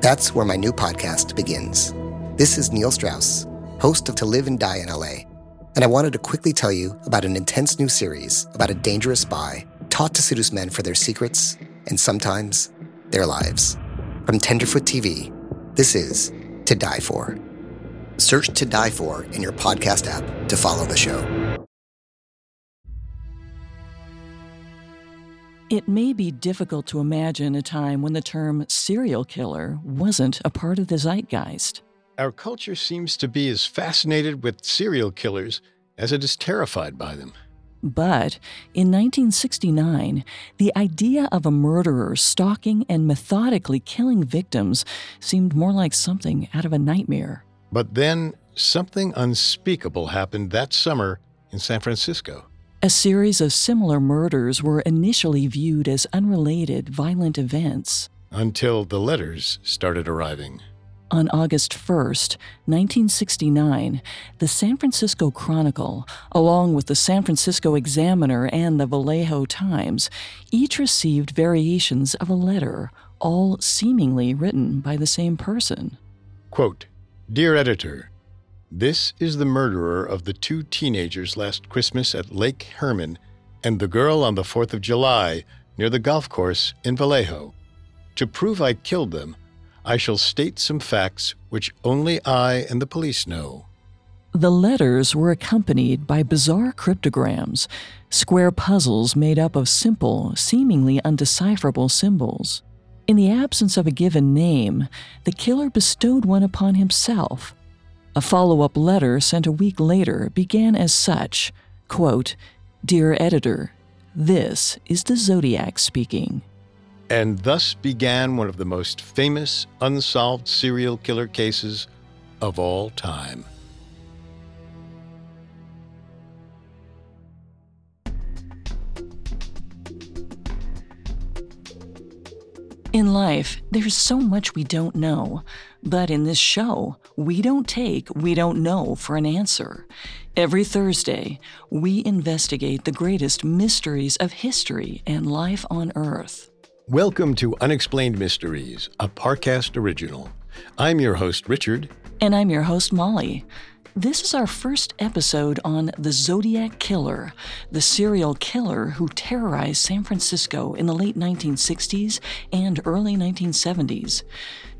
That's where my new podcast begins. This is Neil Strauss, host of To Live and Die in LA, and I wanted to quickly tell you about an intense new series about a dangerous spy taught to seduce men for their secrets and sometimes their lives. From Tenderfoot TV, this is To Die For. Search To Die For in your podcast app to follow the show. It may be difficult to imagine a time when the term serial killer wasn't a part of the zeitgeist. Our culture seems to be as fascinated with serial killers as it is terrified by them. But in 1969, the idea of a murderer stalking and methodically killing victims seemed more like something out of a nightmare. But then something unspeakable happened that summer in San Francisco. A series of similar murders were initially viewed as unrelated violent events. Until the letters started arriving. On August 1st, 1969, the San Francisco Chronicle, along with the San Francisco Examiner and the Vallejo Times, each received variations of a letter, all seemingly written by the same person. Quote Dear editor, this is the murderer of the two teenagers last Christmas at Lake Herman and the girl on the 4th of July near the golf course in Vallejo. To prove I killed them, I shall state some facts which only I and the police know. The letters were accompanied by bizarre cryptograms, square puzzles made up of simple, seemingly undecipherable symbols. In the absence of a given name, the killer bestowed one upon himself. A follow up letter sent a week later began as such quote, Dear editor, this is the Zodiac speaking. And thus began one of the most famous unsolved serial killer cases of all time. In life, there's so much we don't know. But in this show, we don't take we don't know for an answer. Every Thursday, we investigate the greatest mysteries of history and life on Earth. Welcome to Unexplained Mysteries, a Parcast original. I'm your host, Richard. And I'm your host, Molly. This is our first episode on the Zodiac Killer, the serial killer who terrorized San Francisco in the late 1960s and early 1970s.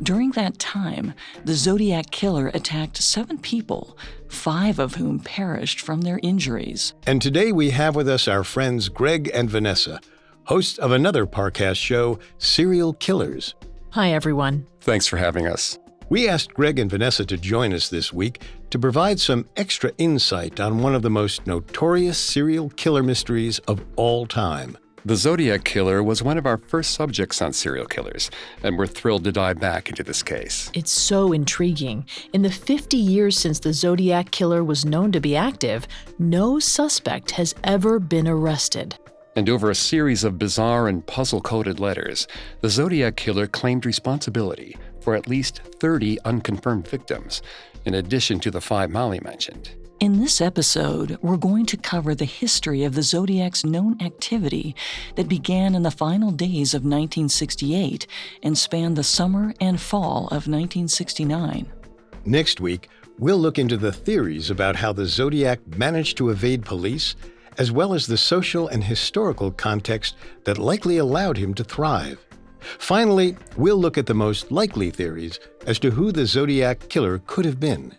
During that time, the Zodiac Killer attacked seven people, five of whom perished from their injuries. And today we have with us our friends Greg and Vanessa, hosts of another Parcast show, Serial Killers. Hi, everyone. Thanks for having us. We asked Greg and Vanessa to join us this week to provide some extra insight on one of the most notorious serial killer mysteries of all time. The Zodiac Killer was one of our first subjects on serial killers, and we're thrilled to dive back into this case. It's so intriguing. In the 50 years since the Zodiac Killer was known to be active, no suspect has ever been arrested. And over a series of bizarre and puzzle coded letters, the Zodiac Killer claimed responsibility for at least 30 unconfirmed victims, in addition to the five Molly mentioned. In this episode, we're going to cover the history of the Zodiac's known activity that began in the final days of 1968 and spanned the summer and fall of 1969. Next week, we'll look into the theories about how the Zodiac managed to evade police, as well as the social and historical context that likely allowed him to thrive. Finally, we'll look at the most likely theories as to who the Zodiac killer could have been.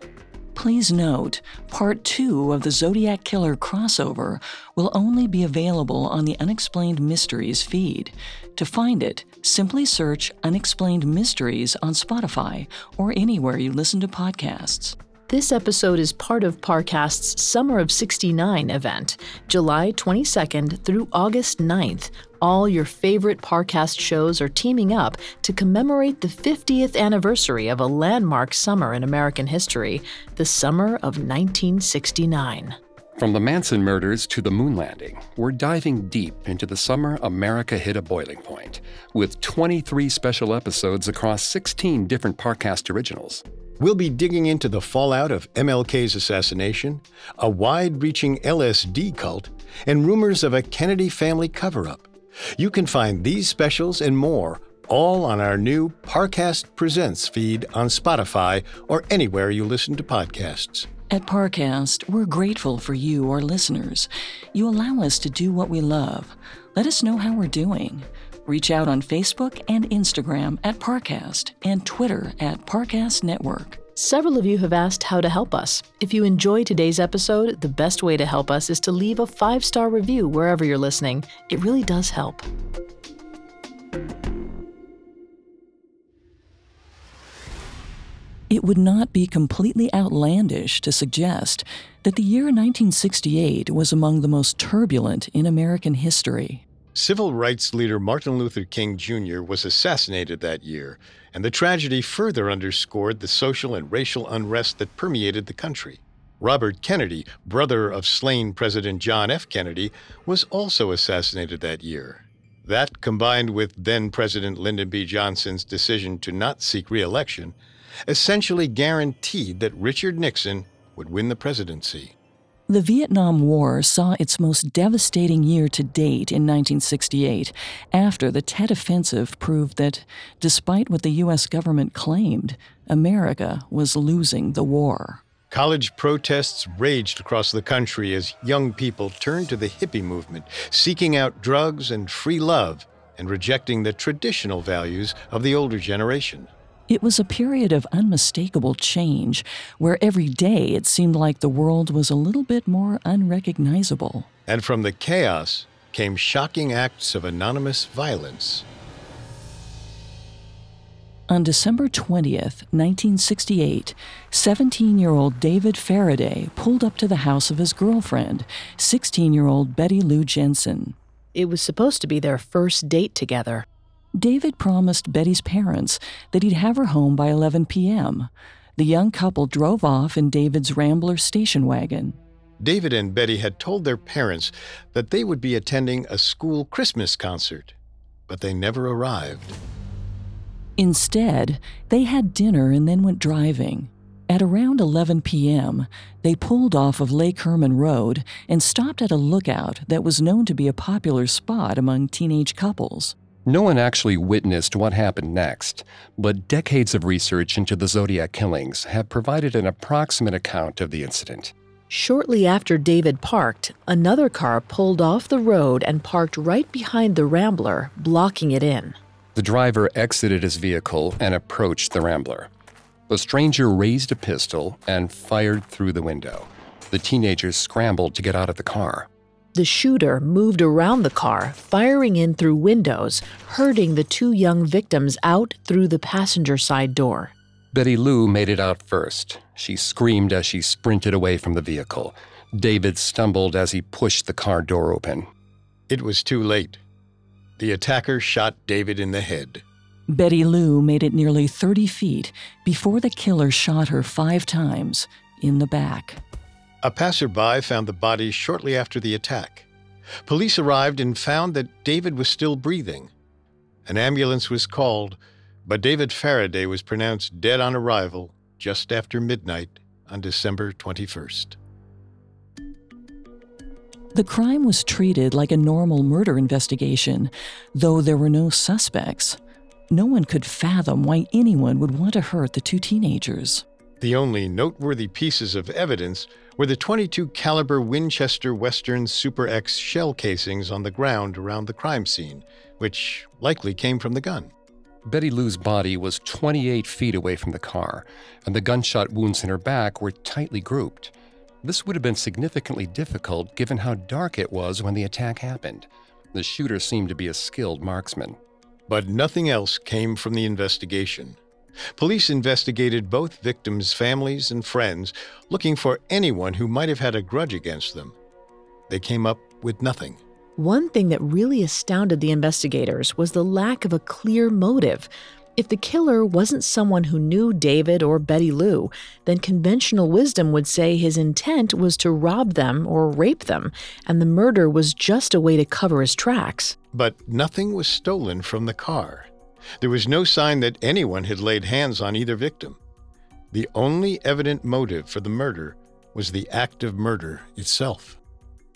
Please note, part two of the Zodiac Killer crossover will only be available on the Unexplained Mysteries feed. To find it, simply search Unexplained Mysteries on Spotify or anywhere you listen to podcasts. This episode is part of Parcast's Summer of 69 event, July 22nd through August 9th. All your favorite Parcast shows are teaming up to commemorate the 50th anniversary of a landmark summer in American history, the summer of 1969. From the Manson murders to the moon landing, we're diving deep into the summer America hit a boiling point, with 23 special episodes across 16 different Parcast originals. We'll be digging into the fallout of MLK's assassination, a wide reaching LSD cult, and rumors of a Kennedy family cover up. You can find these specials and more all on our new Parcast Presents feed on Spotify or anywhere you listen to podcasts. At Parcast, we're grateful for you, our listeners. You allow us to do what we love. Let us know how we're doing. Reach out on Facebook and Instagram at Parcast and Twitter at Parcast Network. Several of you have asked how to help us. If you enjoy today's episode, the best way to help us is to leave a five star review wherever you're listening. It really does help. It would not be completely outlandish to suggest that the year 1968 was among the most turbulent in American history. Civil rights leader Martin Luther King Jr. was assassinated that year, and the tragedy further underscored the social and racial unrest that permeated the country. Robert Kennedy, brother of slain President John F. Kennedy, was also assassinated that year. That, combined with then President Lyndon B. Johnson's decision to not seek re election, essentially guaranteed that Richard Nixon would win the presidency. The Vietnam War saw its most devastating year to date in 1968 after the Tet Offensive proved that, despite what the U.S. government claimed, America was losing the war. College protests raged across the country as young people turned to the hippie movement, seeking out drugs and free love and rejecting the traditional values of the older generation. It was a period of unmistakable change where every day it seemed like the world was a little bit more unrecognizable. And from the chaos came shocking acts of anonymous violence. On December 20th, 1968, 17 year old David Faraday pulled up to the house of his girlfriend, 16 year old Betty Lou Jensen. It was supposed to be their first date together. David promised Betty's parents that he'd have her home by 11 p.m. The young couple drove off in David's Rambler station wagon. David and Betty had told their parents that they would be attending a school Christmas concert, but they never arrived. Instead, they had dinner and then went driving. At around 11 p.m., they pulled off of Lake Herman Road and stopped at a lookout that was known to be a popular spot among teenage couples. No one actually witnessed what happened next, but decades of research into the Zodiac killings have provided an approximate account of the incident. Shortly after David parked, another car pulled off the road and parked right behind the Rambler, blocking it in. The driver exited his vehicle and approached the Rambler. The stranger raised a pistol and fired through the window. The teenagers scrambled to get out of the car. The shooter moved around the car, firing in through windows, herding the two young victims out through the passenger side door. Betty Lou made it out first. She screamed as she sprinted away from the vehicle. David stumbled as he pushed the car door open. It was too late. The attacker shot David in the head. Betty Lou made it nearly 30 feet before the killer shot her five times in the back. A passerby found the body shortly after the attack. Police arrived and found that David was still breathing. An ambulance was called, but David Faraday was pronounced dead on arrival just after midnight on December 21st. The crime was treated like a normal murder investigation, though there were no suspects. No one could fathom why anyone would want to hurt the two teenagers. The only noteworthy pieces of evidence were the 22 caliber Winchester Western Super X shell casings on the ground around the crime scene, which likely came from the gun. Betty Lou's body was 28 feet away from the car, and the gunshot wounds in her back were tightly grouped. This would have been significantly difficult given how dark it was when the attack happened. The shooter seemed to be a skilled marksman. But nothing else came from the investigation. Police investigated both victims' families and friends, looking for anyone who might have had a grudge against them. They came up with nothing. One thing that really astounded the investigators was the lack of a clear motive. If the killer wasn't someone who knew David or Betty Lou, then conventional wisdom would say his intent was to rob them or rape them, and the murder was just a way to cover his tracks. But nothing was stolen from the car. There was no sign that anyone had laid hands on either victim. The only evident motive for the murder was the act of murder itself.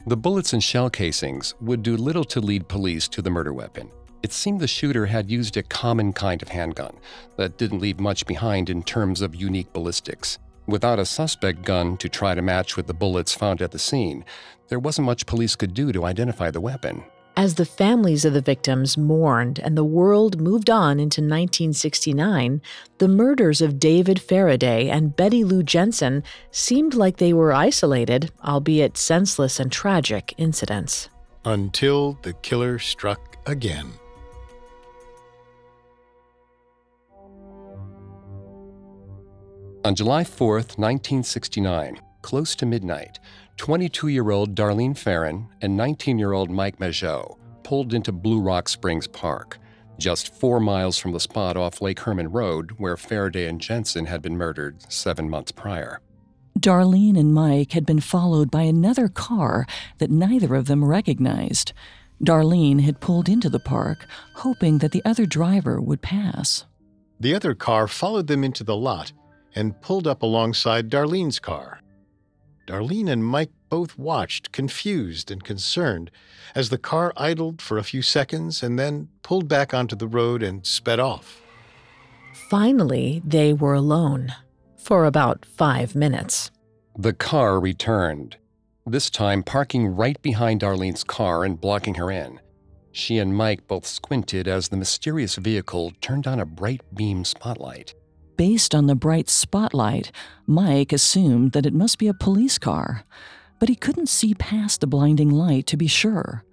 The bullets and shell casings would do little to lead police to the murder weapon. It seemed the shooter had used a common kind of handgun that didn't leave much behind in terms of unique ballistics. Without a suspect gun to try to match with the bullets found at the scene, there wasn't much police could do to identify the weapon. As the families of the victims mourned and the world moved on into 1969, the murders of David Faraday and Betty Lou Jensen seemed like they were isolated, albeit senseless and tragic, incidents. Until the killer struck again. On July 4th, 1969, close to midnight, 22 year old Darlene Ferrin and 19 year old Mike Mageau pulled into Blue Rock Springs Park, just four miles from the spot off Lake Herman Road where Faraday and Jensen had been murdered seven months prior. Darlene and Mike had been followed by another car that neither of them recognized. Darlene had pulled into the park, hoping that the other driver would pass. The other car followed them into the lot and pulled up alongside Darlene's car. Darlene and Mike both watched, confused and concerned, as the car idled for a few seconds and then pulled back onto the road and sped off. Finally, they were alone for about five minutes. The car returned, this time parking right behind Darlene's car and blocking her in. She and Mike both squinted as the mysterious vehicle turned on a bright beam spotlight. Based on the bright spotlight, Mike assumed that it must be a police car, but he couldn't see past the blinding light to be sure.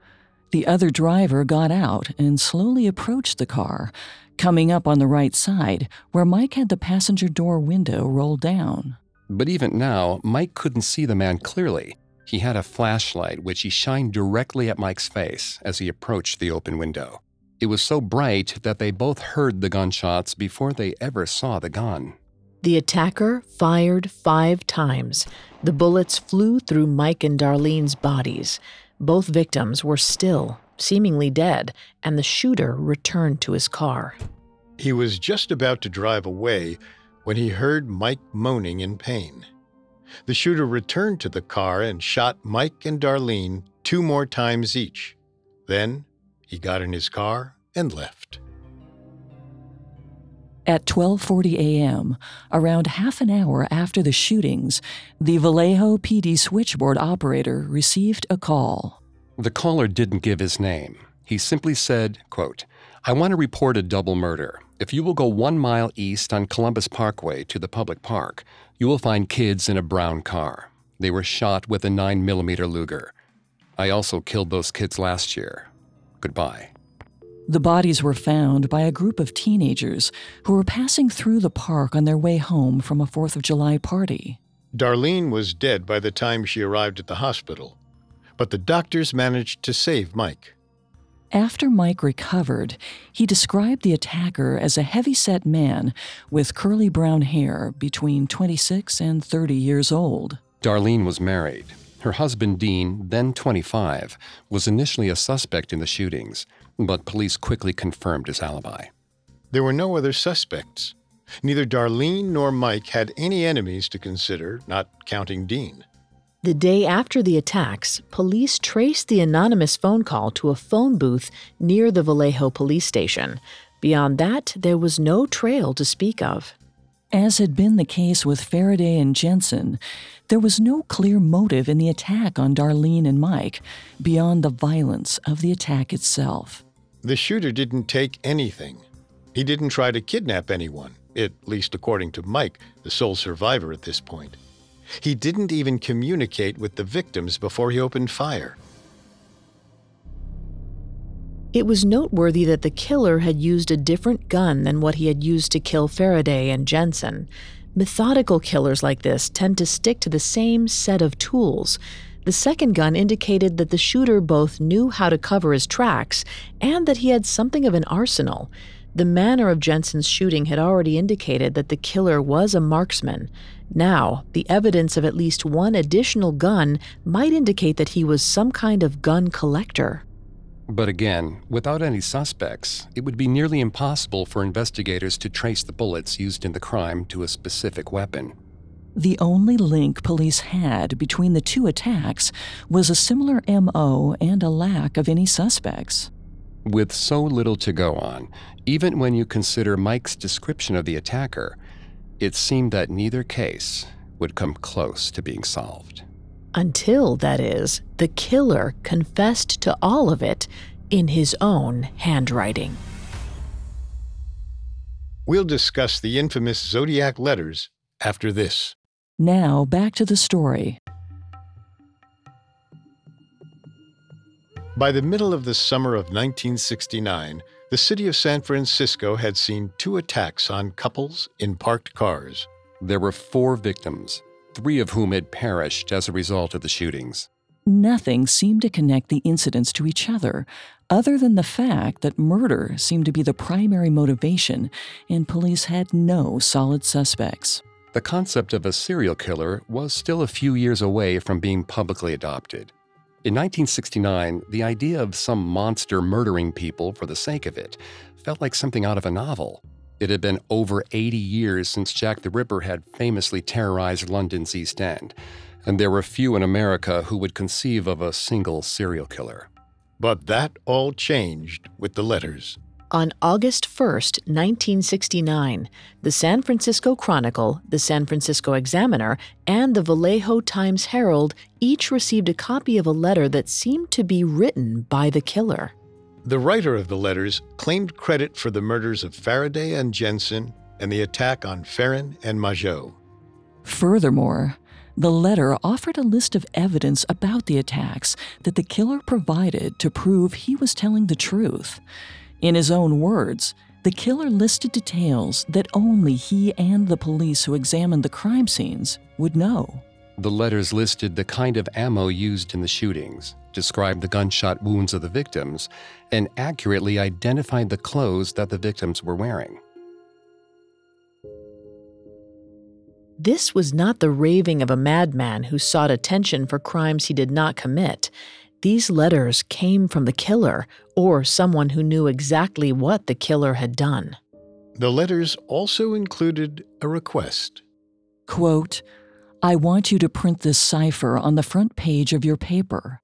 The other driver got out and slowly approached the car, coming up on the right side where Mike had the passenger door window rolled down. But even now, Mike couldn't see the man clearly. He had a flashlight which he shined directly at Mike's face as he approached the open window. It was so bright that they both heard the gunshots before they ever saw the gun. The attacker fired five times. The bullets flew through Mike and Darlene's bodies. Both victims were still, seemingly dead, and the shooter returned to his car. He was just about to drive away when he heard Mike moaning in pain. The shooter returned to the car and shot Mike and Darlene two more times each. Then he got in his car and left. At 12:40 a.m., around half an hour after the shootings, the Vallejo PD switchboard operator received a call. The caller didn't give his name. He simply said, quote, I want to report a double murder. If you will go one mile east on Columbus Parkway to the public park, you will find kids in a brown car. They were shot with a 9mm Luger. I also killed those kids last year. Goodbye. The bodies were found by a group of teenagers who were passing through the park on their way home from a 4th of July party. Darlene was dead by the time she arrived at the hospital, but the doctors managed to save Mike. After Mike recovered, he described the attacker as a heavy-set man with curly brown hair between 26 and 30 years old. Darlene was married. Her husband, Dean, then 25, was initially a suspect in the shootings, but police quickly confirmed his alibi. There were no other suspects. Neither Darlene nor Mike had any enemies to consider, not counting Dean. The day after the attacks, police traced the anonymous phone call to a phone booth near the Vallejo police station. Beyond that, there was no trail to speak of. As had been the case with Faraday and Jensen, there was no clear motive in the attack on Darlene and Mike beyond the violence of the attack itself. The shooter didn't take anything. He didn't try to kidnap anyone, at least according to Mike, the sole survivor at this point. He didn't even communicate with the victims before he opened fire. It was noteworthy that the killer had used a different gun than what he had used to kill Faraday and Jensen. Methodical killers like this tend to stick to the same set of tools. The second gun indicated that the shooter both knew how to cover his tracks and that he had something of an arsenal. The manner of Jensen's shooting had already indicated that the killer was a marksman. Now, the evidence of at least one additional gun might indicate that he was some kind of gun collector. But again, without any suspects, it would be nearly impossible for investigators to trace the bullets used in the crime to a specific weapon. The only link police had between the two attacks was a similar MO and a lack of any suspects. With so little to go on, even when you consider Mike's description of the attacker, it seemed that neither case would come close to being solved. Until, that is, the killer confessed to all of it in his own handwriting. We'll discuss the infamous Zodiac letters after this. Now, back to the story. By the middle of the summer of 1969, the city of San Francisco had seen two attacks on couples in parked cars. There were four victims, three of whom had perished as a result of the shootings. Nothing seemed to connect the incidents to each other, other than the fact that murder seemed to be the primary motivation, and police had no solid suspects. The concept of a serial killer was still a few years away from being publicly adopted. In 1969, the idea of some monster murdering people for the sake of it felt like something out of a novel. It had been over 80 years since Jack the Ripper had famously terrorized London's East End, and there were few in America who would conceive of a single serial killer. But that all changed with the letters. On August 1st, 1969, the San Francisco Chronicle, the San Francisco Examiner, and the Vallejo Times Herald each received a copy of a letter that seemed to be written by the killer. The writer of the letters claimed credit for the murders of Faraday and Jensen and the attack on Ferrin and Mageau. Furthermore, the letter offered a list of evidence about the attacks that the killer provided to prove he was telling the truth. In his own words, the killer listed details that only he and the police who examined the crime scenes would know. The letters listed the kind of ammo used in the shootings, described the gunshot wounds of the victims, and accurately identified the clothes that the victims were wearing. This was not the raving of a madman who sought attention for crimes he did not commit. These letters came from the killer or someone who knew exactly what the killer had done. The letters also included a request. Quote, I want you to print this cipher on the front page of your paper.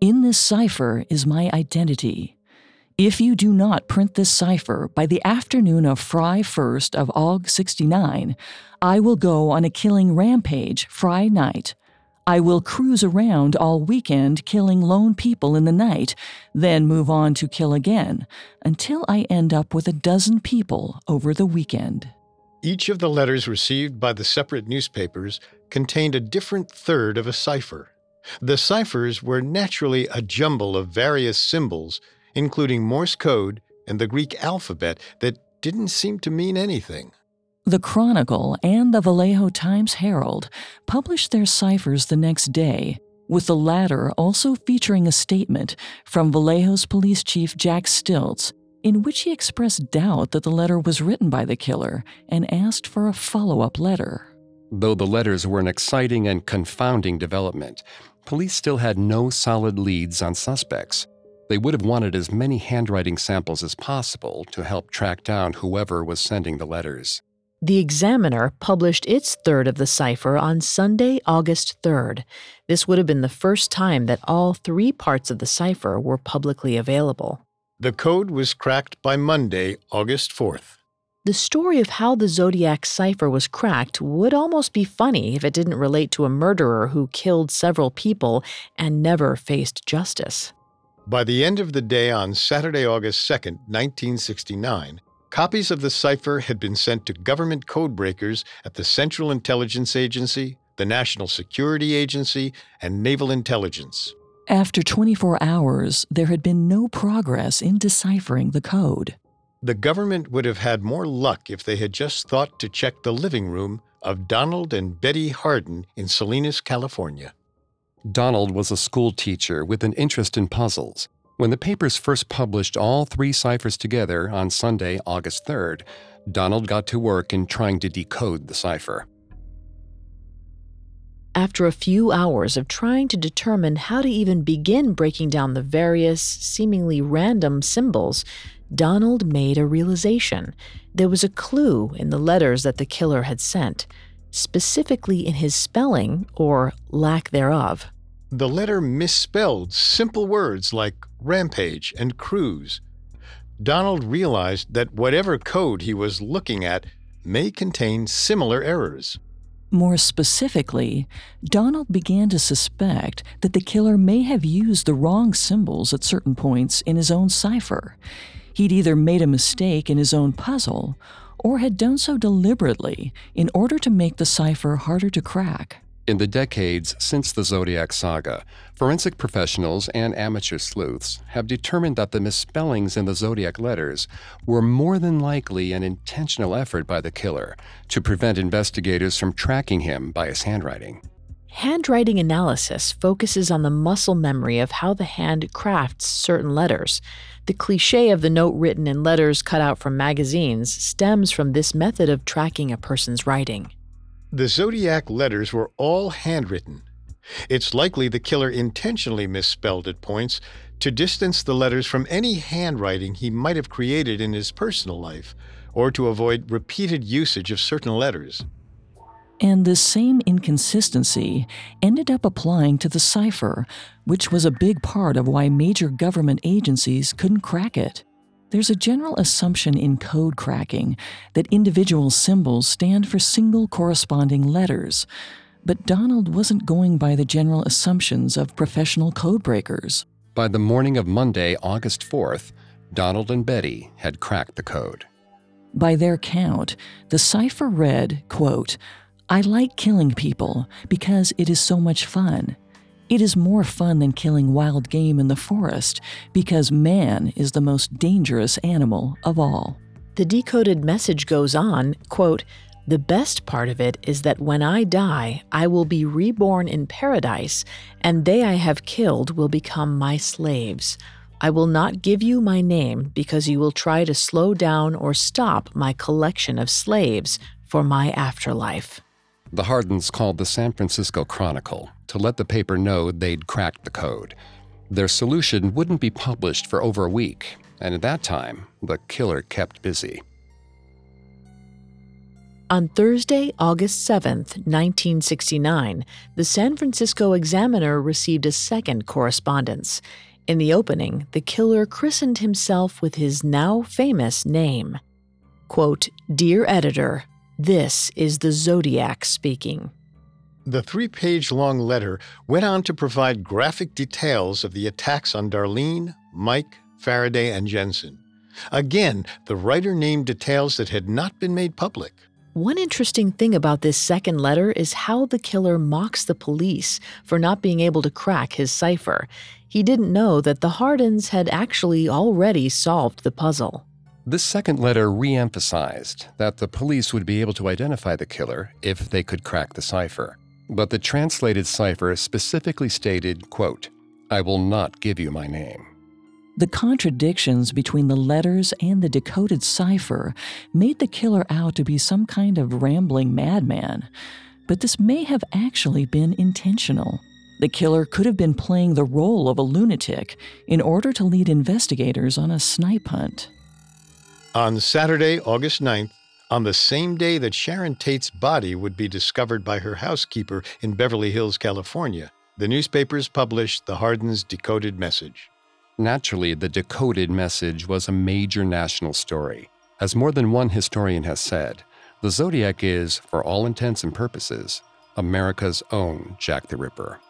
In this cipher is my identity. If you do not print this cipher by the afternoon of Fry 1st of Aug 69, I will go on a killing rampage Fry night. I will cruise around all weekend killing lone people in the night, then move on to kill again, until I end up with a dozen people over the weekend. Each of the letters received by the separate newspapers contained a different third of a cipher. The ciphers were naturally a jumble of various symbols, including Morse code and the Greek alphabet that didn't seem to mean anything. The Chronicle and the Vallejo Times Herald published their ciphers the next day, with the latter also featuring a statement from Vallejo's police chief Jack Stiltz, in which he expressed doubt that the letter was written by the killer and asked for a follow up letter. Though the letters were an exciting and confounding development, police still had no solid leads on suspects. They would have wanted as many handwriting samples as possible to help track down whoever was sending the letters. The Examiner published its third of the cipher on Sunday, August 3rd. This would have been the first time that all three parts of the cipher were publicly available. The code was cracked by Monday, August 4th. The story of how the Zodiac cipher was cracked would almost be funny if it didn't relate to a murderer who killed several people and never faced justice. By the end of the day on Saturday, August 2nd, 1969, Copies of the cipher had been sent to government codebreakers at the Central Intelligence Agency, the National Security Agency, and Naval Intelligence. After 24 hours, there had been no progress in deciphering the code. The government would have had more luck if they had just thought to check the living room of Donald and Betty Harden in Salinas, California. Donald was a school teacher with an interest in puzzles. When the papers first published all three ciphers together on Sunday, August 3rd, Donald got to work in trying to decode the cipher. After a few hours of trying to determine how to even begin breaking down the various, seemingly random symbols, Donald made a realization. There was a clue in the letters that the killer had sent, specifically in his spelling or lack thereof. The letter misspelled simple words like rampage and cruise. Donald realized that whatever code he was looking at may contain similar errors. More specifically, Donald began to suspect that the killer may have used the wrong symbols at certain points in his own cipher. He'd either made a mistake in his own puzzle or had done so deliberately in order to make the cipher harder to crack. In the decades since the Zodiac saga, forensic professionals and amateur sleuths have determined that the misspellings in the Zodiac letters were more than likely an intentional effort by the killer to prevent investigators from tracking him by his handwriting. Handwriting analysis focuses on the muscle memory of how the hand crafts certain letters. The cliche of the note written in letters cut out from magazines stems from this method of tracking a person's writing. The Zodiac letters were all handwritten. It's likely the killer intentionally misspelled at points to distance the letters from any handwriting he might have created in his personal life, or to avoid repeated usage of certain letters. And this same inconsistency ended up applying to the cipher, which was a big part of why major government agencies couldn't crack it. There's a general assumption in code cracking that individual symbols stand for single corresponding letters, but Donald wasn't going by the general assumptions of professional codebreakers. By the morning of Monday, August 4th, Donald and Betty had cracked the code. By their count, the cipher read, quote, I like killing people because it is so much fun. It is more fun than killing wild game in the forest because man is the most dangerous animal of all. The decoded message goes on, quote, the best part of it is that when I die, I will be reborn in paradise, and they I have killed will become my slaves. I will not give you my name because you will try to slow down or stop my collection of slaves for my afterlife. The Hardens called the San Francisco Chronicle to let the paper know they'd cracked the code. Their solution wouldn't be published for over a week, and at that time, the killer kept busy. On Thursday, August 7, 1969, the San Francisco Examiner received a second correspondence. In the opening, the killer christened himself with his now famous name. Quote, Dear editor, this is the Zodiac speaking. The three page long letter went on to provide graphic details of the attacks on Darlene, Mike, Faraday, and Jensen. Again, the writer named details that had not been made public. One interesting thing about this second letter is how the killer mocks the police for not being able to crack his cipher. He didn't know that the Hardens had actually already solved the puzzle. This second letter re emphasized that the police would be able to identify the killer if they could crack the cipher. But the translated cipher specifically stated, quote, I will not give you my name. The contradictions between the letters and the decoded cipher made the killer out to be some kind of rambling madman. But this may have actually been intentional. The killer could have been playing the role of a lunatic in order to lead investigators on a snipe hunt. On Saturday, August 9th, on the same day that Sharon Tate's body would be discovered by her housekeeper in Beverly Hills, California, the newspapers published the Hardens decoded message. Naturally, the decoded message was a major national story. As more than one historian has said, the Zodiac is, for all intents and purposes, America's own Jack the Ripper.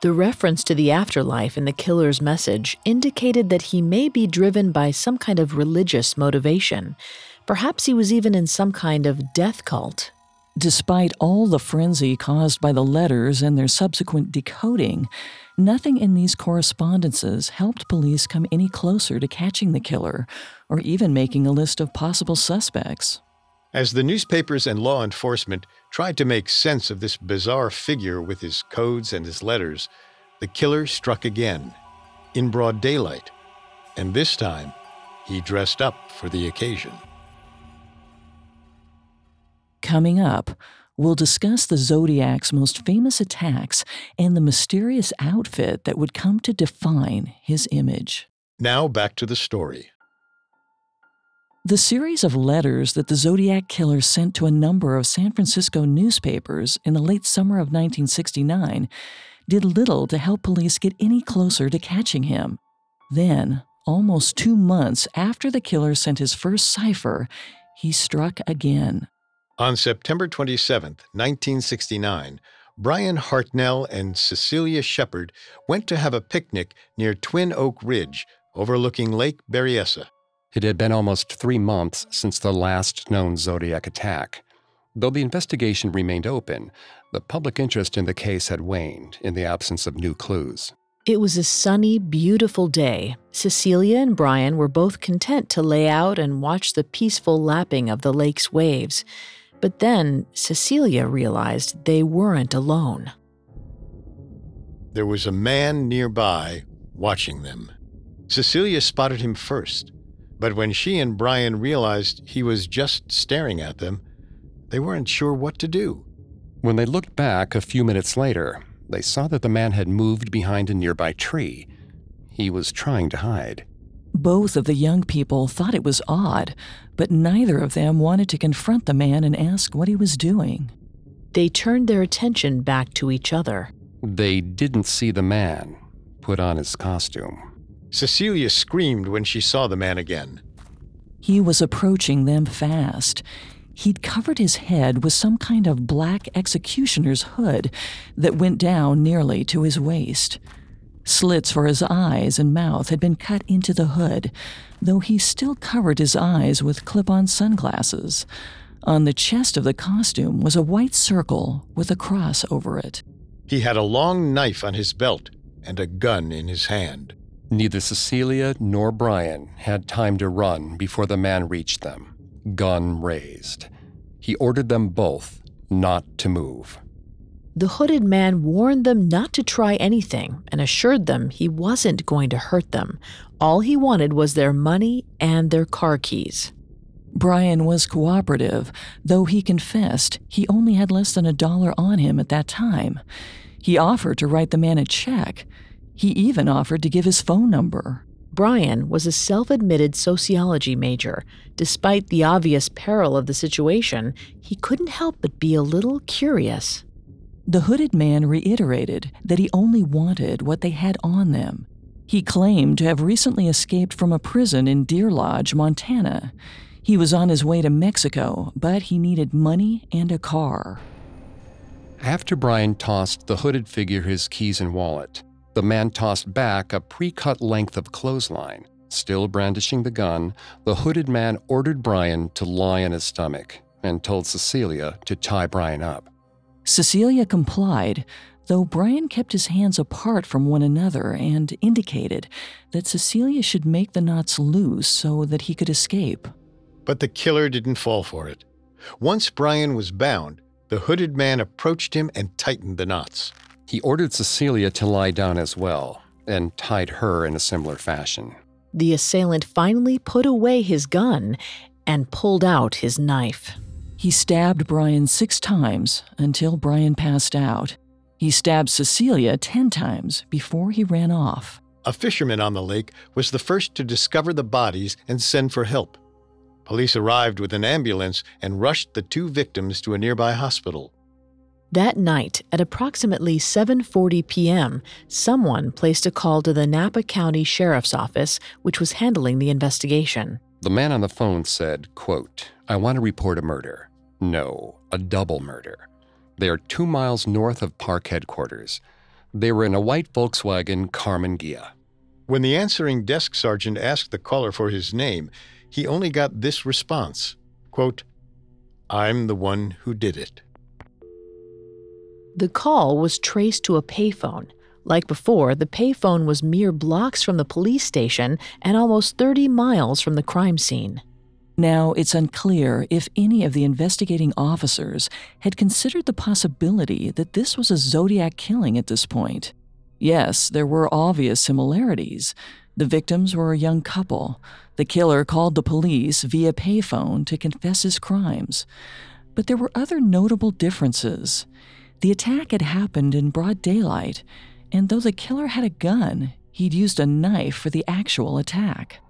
The reference to the afterlife in the killer's message indicated that he may be driven by some kind of religious motivation. Perhaps he was even in some kind of death cult. Despite all the frenzy caused by the letters and their subsequent decoding, nothing in these correspondences helped police come any closer to catching the killer or even making a list of possible suspects. As the newspapers and law enforcement tried to make sense of this bizarre figure with his codes and his letters, the killer struck again, in broad daylight, and this time he dressed up for the occasion. Coming up, we'll discuss the Zodiac's most famous attacks and the mysterious outfit that would come to define his image. Now back to the story. The series of letters that the Zodiac Killer sent to a number of San Francisco newspapers in the late summer of 1969 did little to help police get any closer to catching him. Then, almost two months after the killer sent his first cipher, he struck again. On September 27, 1969, Brian Hartnell and Cecilia Shepard went to have a picnic near Twin Oak Ridge, overlooking Lake Berryessa. It had been almost three months since the last known Zodiac attack. Though the investigation remained open, the public interest in the case had waned in the absence of new clues. It was a sunny, beautiful day. Cecilia and Brian were both content to lay out and watch the peaceful lapping of the lake's waves. But then Cecilia realized they weren't alone. There was a man nearby watching them. Cecilia spotted him first, but when she and Brian realized he was just staring at them, they weren't sure what to do. When they looked back a few minutes later, they saw that the man had moved behind a nearby tree. He was trying to hide. Both of the young people thought it was odd, but neither of them wanted to confront the man and ask what he was doing. They turned their attention back to each other. They didn't see the man put on his costume. Cecilia screamed when she saw the man again. He was approaching them fast. He'd covered his head with some kind of black executioner's hood that went down nearly to his waist. Slits for his eyes and mouth had been cut into the hood, though he still covered his eyes with clip on sunglasses. On the chest of the costume was a white circle with a cross over it. He had a long knife on his belt and a gun in his hand. Neither Cecilia nor Brian had time to run before the man reached them, gun raised. He ordered them both not to move. The hooded man warned them not to try anything and assured them he wasn't going to hurt them. All he wanted was their money and their car keys. Brian was cooperative, though he confessed he only had less than a dollar on him at that time. He offered to write the man a check. He even offered to give his phone number. Brian was a self admitted sociology major. Despite the obvious peril of the situation, he couldn't help but be a little curious. The hooded man reiterated that he only wanted what they had on them. He claimed to have recently escaped from a prison in Deer Lodge, Montana. He was on his way to Mexico, but he needed money and a car. After Brian tossed the hooded figure his keys and wallet, the man tossed back a pre cut length of clothesline. Still brandishing the gun, the hooded man ordered Brian to lie on his stomach and told Cecilia to tie Brian up. Cecilia complied, though Brian kept his hands apart from one another and indicated that Cecilia should make the knots loose so that he could escape. But the killer didn't fall for it. Once Brian was bound, the hooded man approached him and tightened the knots. He ordered Cecilia to lie down as well and tied her in a similar fashion. The assailant finally put away his gun and pulled out his knife. He stabbed Brian six times until Brian passed out. He stabbed Cecilia ten times before he ran off. A fisherman on the lake was the first to discover the bodies and send for help. Police arrived with an ambulance and rushed the two victims to a nearby hospital. That night, at approximately 7:40 p.m., someone placed a call to the Napa County Sheriff's Office, which was handling the investigation. The man on the phone said, quote, I want to report a murder. No, a double murder. They are two miles north of park headquarters. They were in a white Volkswagen Karmann Ghia. When the answering desk sergeant asked the caller for his name, he only got this response quote, I'm the one who did it. The call was traced to a payphone. Like before, the payphone was mere blocks from the police station and almost 30 miles from the crime scene. Now, it's unclear if any of the investigating officers had considered the possibility that this was a Zodiac killing at this point. Yes, there were obvious similarities. The victims were a young couple. The killer called the police via payphone to confess his crimes. But there were other notable differences. The attack had happened in broad daylight, and though the killer had a gun, he'd used a knife for the actual attack.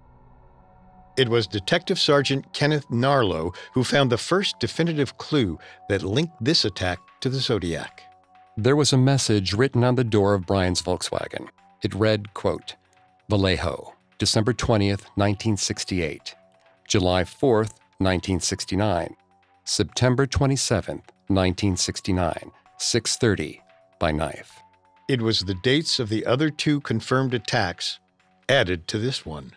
It was Detective Sergeant Kenneth Narlow who found the first definitive clue that linked this attack to the Zodiac. There was a message written on the door of Brian's Volkswagen. It read, quote, Vallejo, December 20th, 1968, July 4th, 1969, September 27th, 1969, 6:30 by knife. It was the dates of the other two confirmed attacks added to this one.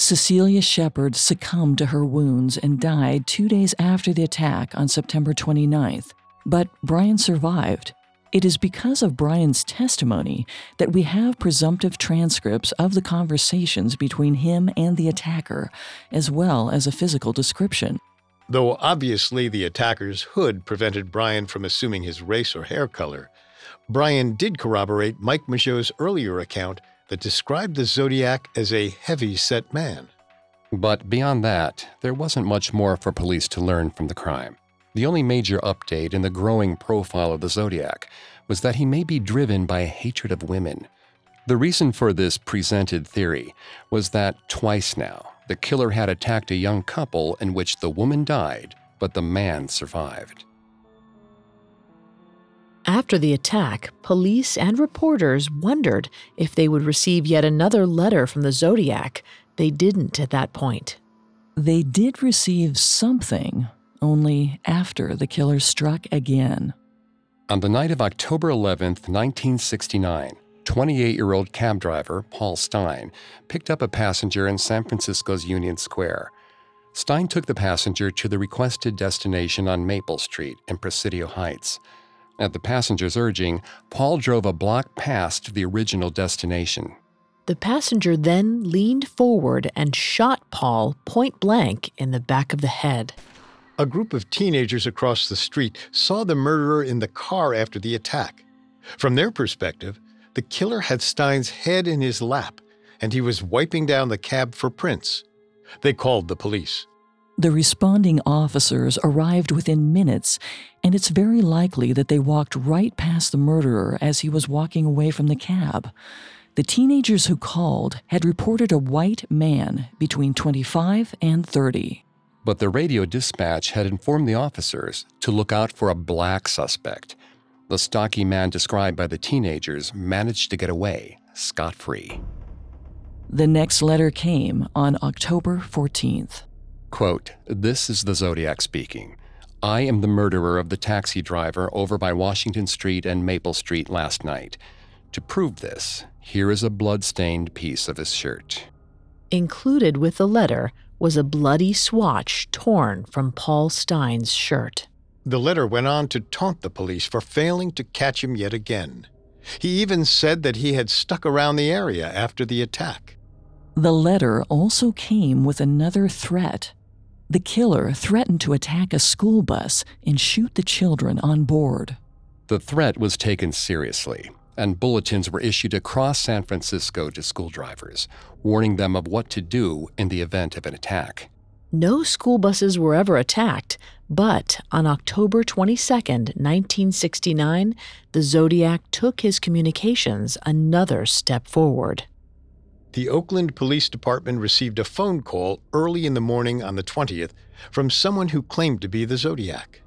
Cecilia Shepard succumbed to her wounds and died two days after the attack on September 29th, but Brian survived. It is because of Brian's testimony that we have presumptive transcripts of the conversations between him and the attacker, as well as a physical description. Though obviously the attacker's hood prevented Brian from assuming his race or hair color, Brian did corroborate Mike Mageau's earlier account that described the Zodiac as a heavy set man. But beyond that, there wasn't much more for police to learn from the crime. The only major update in the growing profile of the Zodiac was that he may be driven by a hatred of women. The reason for this presented theory was that twice now, the killer had attacked a young couple in which the woman died, but the man survived. After the attack, police and reporters wondered if they would receive yet another letter from the Zodiac. They didn't at that point. They did receive something, only after the killer struck again. On the night of October 11, 1969, 28 year old cab driver Paul Stine picked up a passenger in San Francisco's Union Square. Stine took the passenger to the requested destination on Maple Street in Presidio Heights. At the passenger's urging, Paul drove a block past the original destination. The passenger then leaned forward and shot Paul point blank in the back of the head. A group of teenagers across the street saw the murderer in the car after the attack. From their perspective, the killer had Stine's head in his lap, and he was wiping down the cab for prints. They called the police. The responding officers arrived within minutes, and it's very likely that they walked right past the murderer as he was walking away from the cab. The teenagers who called had reported a white man between 25 and 30. But the radio dispatch had informed the officers to look out for a black suspect. The stocky man described by the teenagers managed to get away scot free. The next letter came on October 14th. Quote, This is the Zodiac speaking. I am the murderer of the taxi driver over by Washington Street and Maple Street last night. To prove this, here is a blood-stained piece of his shirt. Included with the letter was a bloody swatch torn from Paul Stine's shirt. The letter went on to taunt the police for failing to catch him yet again. He even said that he had stuck around the area after the attack. The letter also came with another threat. The killer threatened to attack a school bus and shoot the children on board. The threat was taken seriously, and bulletins were issued across San Francisco to school drivers, warning them of what to do in the event of an attack. No school buses were ever attacked, but on October 22, 1969, the Zodiac took his communications another step forward. The Oakland Police Department received a phone call early in the morning on the 20th from someone who claimed to be the Zodiac.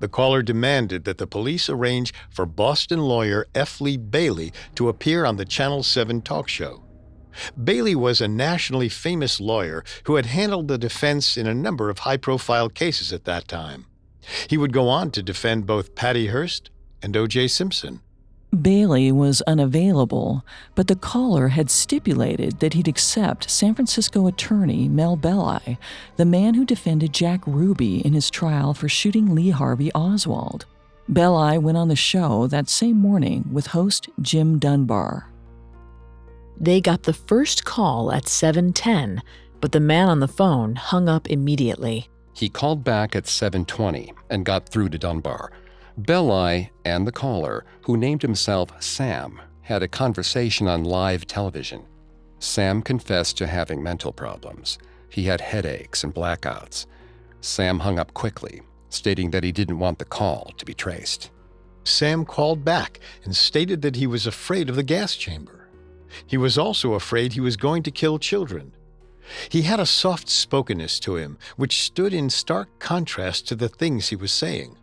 The caller demanded that the police arrange for Boston lawyer F. Lee Bailey to appear on the Channel 7 talk show. Bailey was a nationally famous lawyer who had handled the defense in a number of high profile cases at that time. He would go on to defend both Patty Hearst and O.J. Simpson. Bailey was unavailable, but the caller had stipulated that he'd accept San Francisco attorney Mel Belli, the man who defended Jack Ruby in his trial for shooting Lee Harvey Oswald. Belli went on the show that same morning with host Jim Dunbar. They got the first call at 7:10, but the man on the phone hung up immediately. He called back at 7:20 and got through to Dunbar. Belli and the caller, who named himself Sam, had a conversation on live television. Sam confessed to having mental problems. He had headaches and blackouts. Sam hung up quickly, stating that he didn't want the call to be traced. Sam called back and stated that he was afraid of the gas chamber. He was also afraid he was going to kill children. He had a soft spokenness to him, which stood in stark contrast to the things he was saying.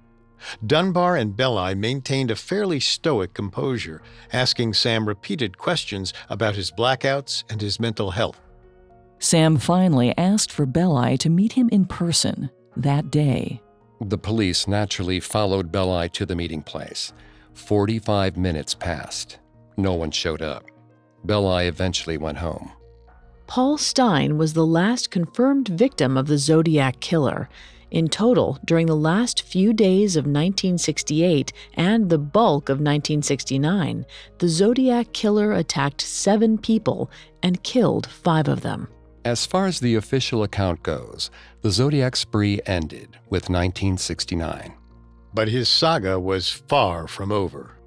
Dunbar and Belli maintained a fairly stoic composure, asking Sam repeated questions about his blackouts and his mental health. Sam finally asked for Belli to meet him in person that day. The police naturally followed Belli to the meeting place. 45 minutes passed. No one showed up. Belli eventually went home. Paul Stine was the last confirmed victim of the Zodiac killer. In total, during the last few days of 1968 and the bulk of 1969, the Zodiac killer attacked seven people and killed five of them. As far as the official account goes, the Zodiac spree ended with 1969. But his saga was far from over.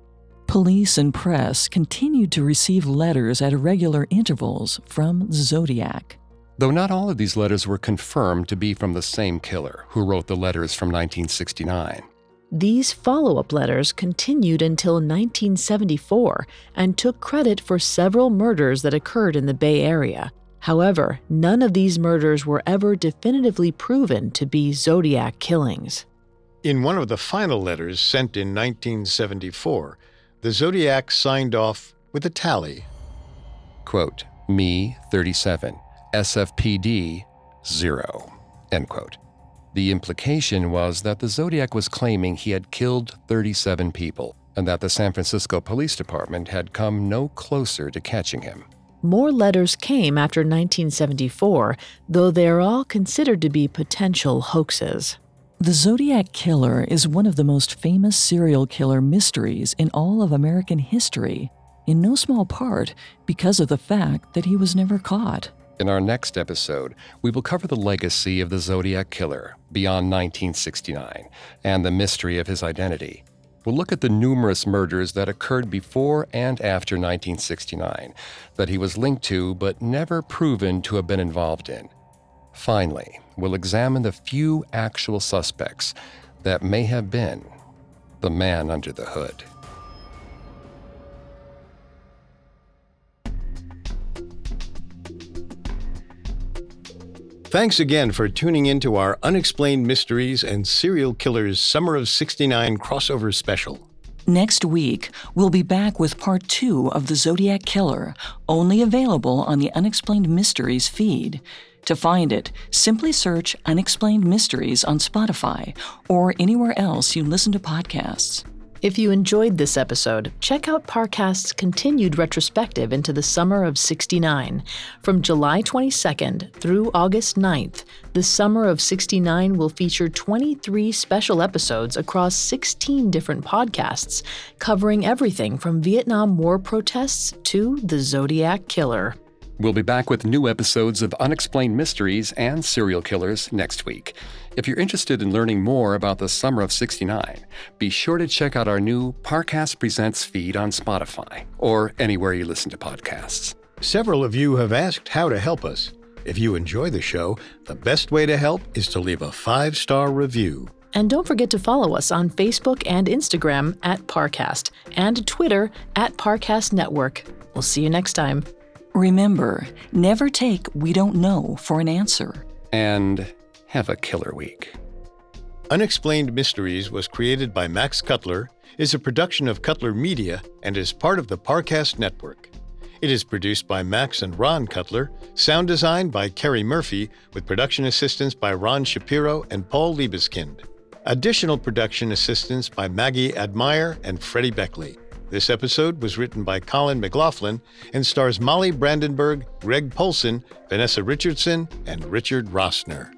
Police and press continued to receive letters at irregular intervals from Zodiac. Though not all of these letters were confirmed to be from the same killer who wrote the letters from 1969. These follow up letters continued until 1974 and took credit for several murders that occurred in the Bay Area. However, none of these murders were ever definitively proven to be Zodiac killings. In one of the final letters sent in 1974, the Zodiac signed off with a tally. Quote, me 37, SFPD 0. End quote. The implication was that the Zodiac was claiming he had killed 37 people and that the San Francisco Police Department had come no closer to catching him. More letters came after 1974, though they are all considered to be potential hoaxes. The Zodiac Killer is one of the most famous serial killer mysteries in all of American history, in no small part because of the fact that he was never caught. In our next episode, we will cover the legacy of the Zodiac Killer beyond 1969 and the mystery of his identity. We'll look at the numerous murders that occurred before and after 1969 that he was linked to but never proven to have been involved in. Finally, we'll examine the few actual suspects that may have been the man under the hood. Thanks again for tuning in to our Unexplained Mysteries and Serial Killers Summer of 69 crossover special. Next week, we'll be back with part two of The Zodiac Killer, only available on the Unexplained Mysteries feed. To find it, simply search Unexplained Mysteries on Spotify or anywhere else you listen to podcasts. If you enjoyed this episode, check out Parcast's continued retrospective into the summer of 69. From July 22nd through August 9th, the summer of 69 will feature 23 special episodes across 16 different podcasts, covering everything from Vietnam War protests to the Zodiac Killer. We'll be back with new episodes of Unexplained Mysteries and Serial Killers next week. If you're interested in learning more about the summer of 69, be sure to check out our new Parcast Presents feed on Spotify or anywhere you listen to podcasts. Several of you have asked how to help us. If you enjoy the show, the best way to help is to leave a five star review. And don't forget to follow us on Facebook and Instagram at Parcast and Twitter at Parcast Network. We'll see you next time. Remember, never take we don't know for an answer. And have a killer week. Unexplained Mysteries was created by Max Cutler, is a production of Cutler Media, and is part of the Parcast Network. It is produced by Max and Ron Cutler, sound design by Kerry Murphy, with production assistance by Ron Shapiro and Paul Liebeskind. Additional production assistance by Maggie Admire and Freddie Beckley. This episode was written by Colin McLaughlin and stars Molly Brandenburg, Greg Polcyn, Vanessa Richardson, and Richard Rossner.